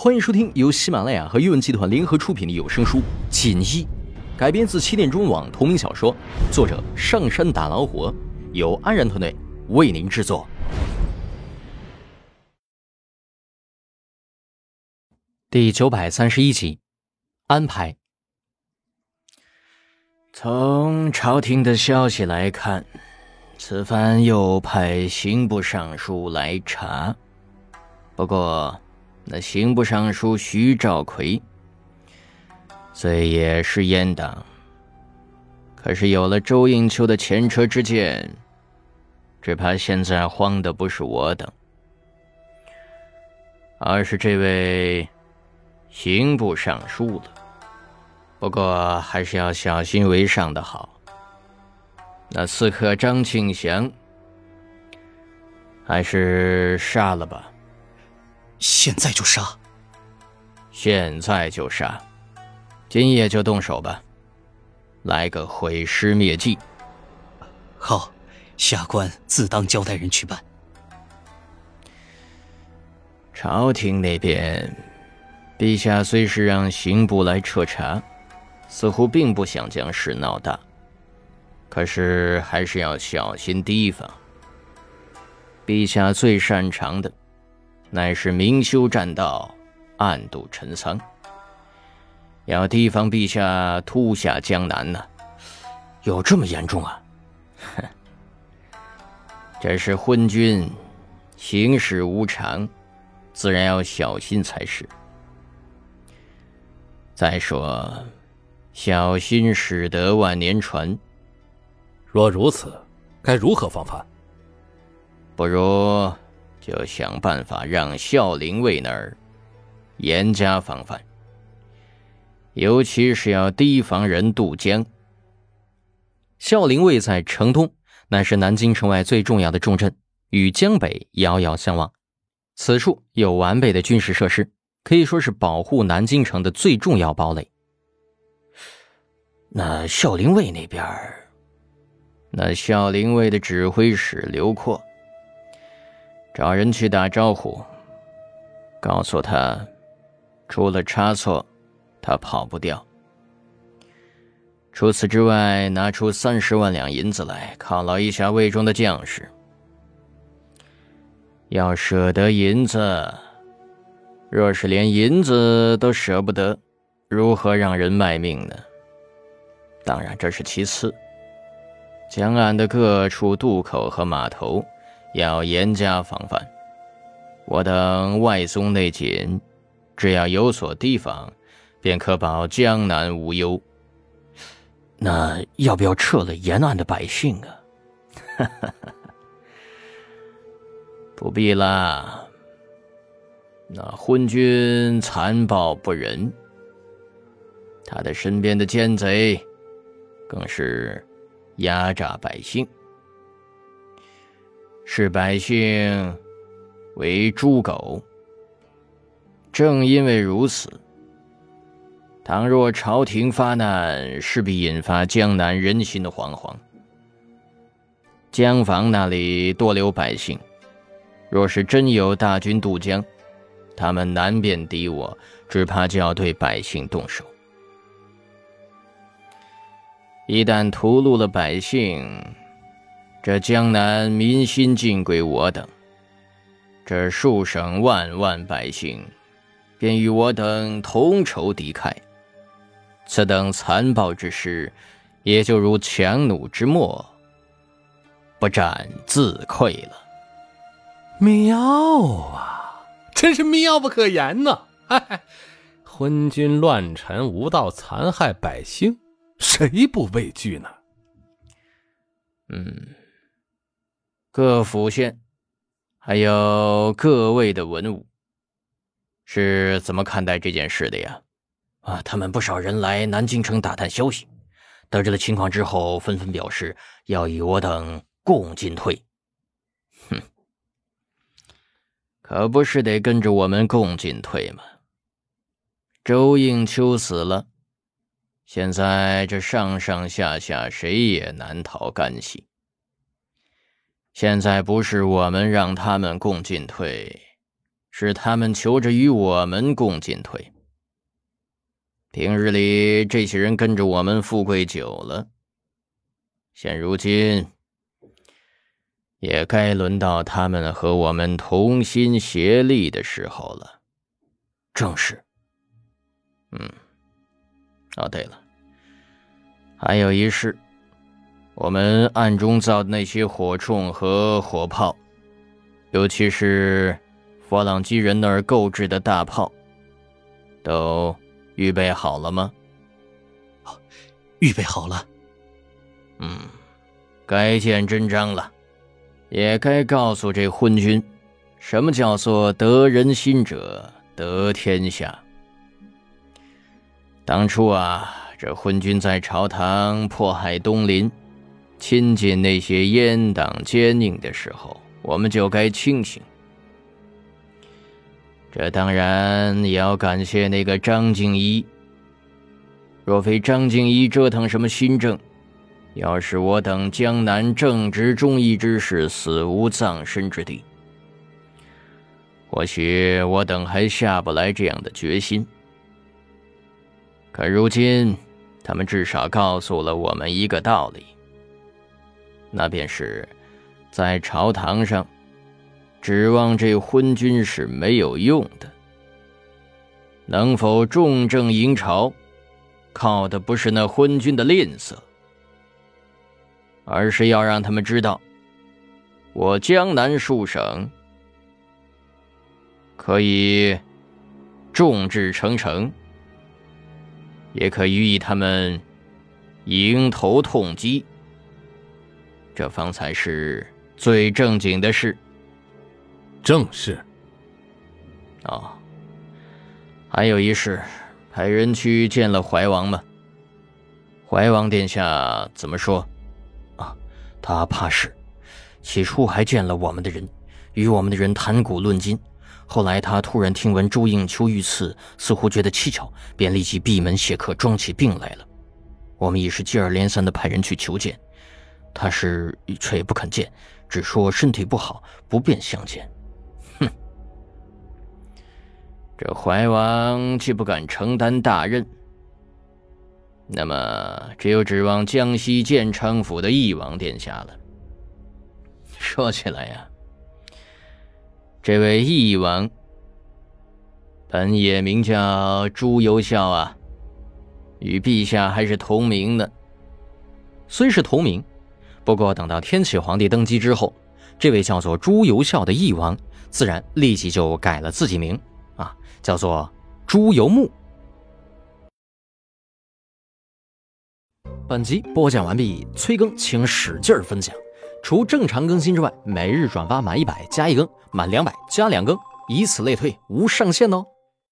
欢迎收听由喜马拉雅和阅文集团联合出品的有声书《锦衣》，改编自起点中网同名小说，作者上山打老虎，由安然团队为您制作。第九百三十一集，安排。从朝廷的消息来看，此番又派刑部尚书来查，不过。那刑部尚书徐兆奎，虽也是阉党，可是有了周应秋的前车之鉴，只怕现在慌的不是我等，而是这位刑部尚书了。不过还是要小心为上的好。那刺客张庆祥，还是杀了吧。现在就杀！现在就杀！今夜就动手吧，来个毁尸灭迹。好，下官自当交代人去办。朝廷那边，陛下虽是让刑部来彻查，似乎并不想将事闹大，可是还是要小心提防。陛下最擅长的。乃是明修栈道，暗度陈仓，要提防陛下突下江南呢。有这么严重啊？哼，这是昏君，行事无常，自然要小心才是。再说，小心使得万年船。若如此，该如何防范？不如。就想办法让孝陵卫那儿严加防范，尤其是要提防人渡江。孝陵卫在城东，乃是南京城外最重要的重镇，与江北遥遥相望。此处有完备的军事设施，可以说是保护南京城的最重要堡垒。那孝陵卫那边，那孝陵卫的指挥使刘阔。找人去打招呼，告诉他，出了差错，他跑不掉。除此之外，拿出三十万两银子来犒劳一下魏中的将士。要舍得银子，若是连银子都舍不得，如何让人卖命呢？当然，这是其次。江岸的各处渡口和码头。要严加防范，我等外松内紧，只要有所提防，便可保江南无忧。那要不要撤了沿岸的百姓啊？不必啦。那昏君残暴不仁，他的身边的奸贼，更是压榨百姓。视百姓为猪狗。正因为如此，倘若朝廷发难，势必引发江南人心的惶惶。江防那里多留百姓，若是真有大军渡江，他们难辨敌我，只怕就要对百姓动手。一旦屠戮了百姓，这江南民心尽归我等，这数省万万百姓便与我等同仇敌忾。此等残暴之事，也就如强弩之末，不战自溃了。妙啊，真是妙不可言呐！昏君乱臣无道，残害百姓，谁不畏惧呢？嗯。各府县，还有各位的文武，是怎么看待这件事的呀？啊，他们不少人来南京城打探消息，得知了情况之后，纷纷表示要与我等共进退。哼，可不是得跟着我们共进退吗？周应秋死了，现在这上上下下谁也难逃干系。现在不是我们让他们共进退，是他们求着与我们共进退。平日里这些人跟着我们富贵久了，现如今也该轮到他们和我们同心协力的时候了。正是。嗯。哦，对了，还有一事，我们暗中造的那些火铳和火炮，尤其是佛朗基人那儿购置的大炮，都。预备好了吗？预备好了。嗯，该见真章了，也该告诉这昏君，什么叫做得人心者得天下。当初啊，这昏君在朝堂迫害东林，亲近那些阉党奸佞的时候，我们就该清醒。这当然也要感谢那个张敬一。若非张敬一折腾什么新政，要是我等江南正直忠义之士死无葬身之地，或许我等还下不来这样的决心。可如今，他们至少告诉了我们一个道理，那便是，在朝堂上。指望这昏君是没有用的。能否重政营朝，靠的不是那昏君的吝啬，而是要让他们知道，我江南数省可以众志成城，也可予以他们迎头痛击。这方才是最正经的事。正事。哦，还有一事，派人去见了怀王吗？怀王殿下怎么说？啊，他怕是。起初还见了我们的人，与我们的人谈古论今。后来他突然听闻朱应秋遇刺，似乎觉得蹊跷，便立即闭门谢客，装起病来了。我们已是接二连三的派人去求见，他是却也不肯见，只说身体不好，不便相见。哼这怀王既不敢承担大任，那么只有指望江西建昌府的义王殿下了。说起来呀，这位义王本也名叫朱由校啊，与陛下还是同名的。虽是同名，不过等到天启皇帝登基之后，这位叫做朱由校的翼王，自然立即就改了自己名。啊叫做朱由木。本集播讲完毕，催更请使劲分享。除正常更新之外，每日转发满一百加一更，满两百加两更，以此类推，无上限哦。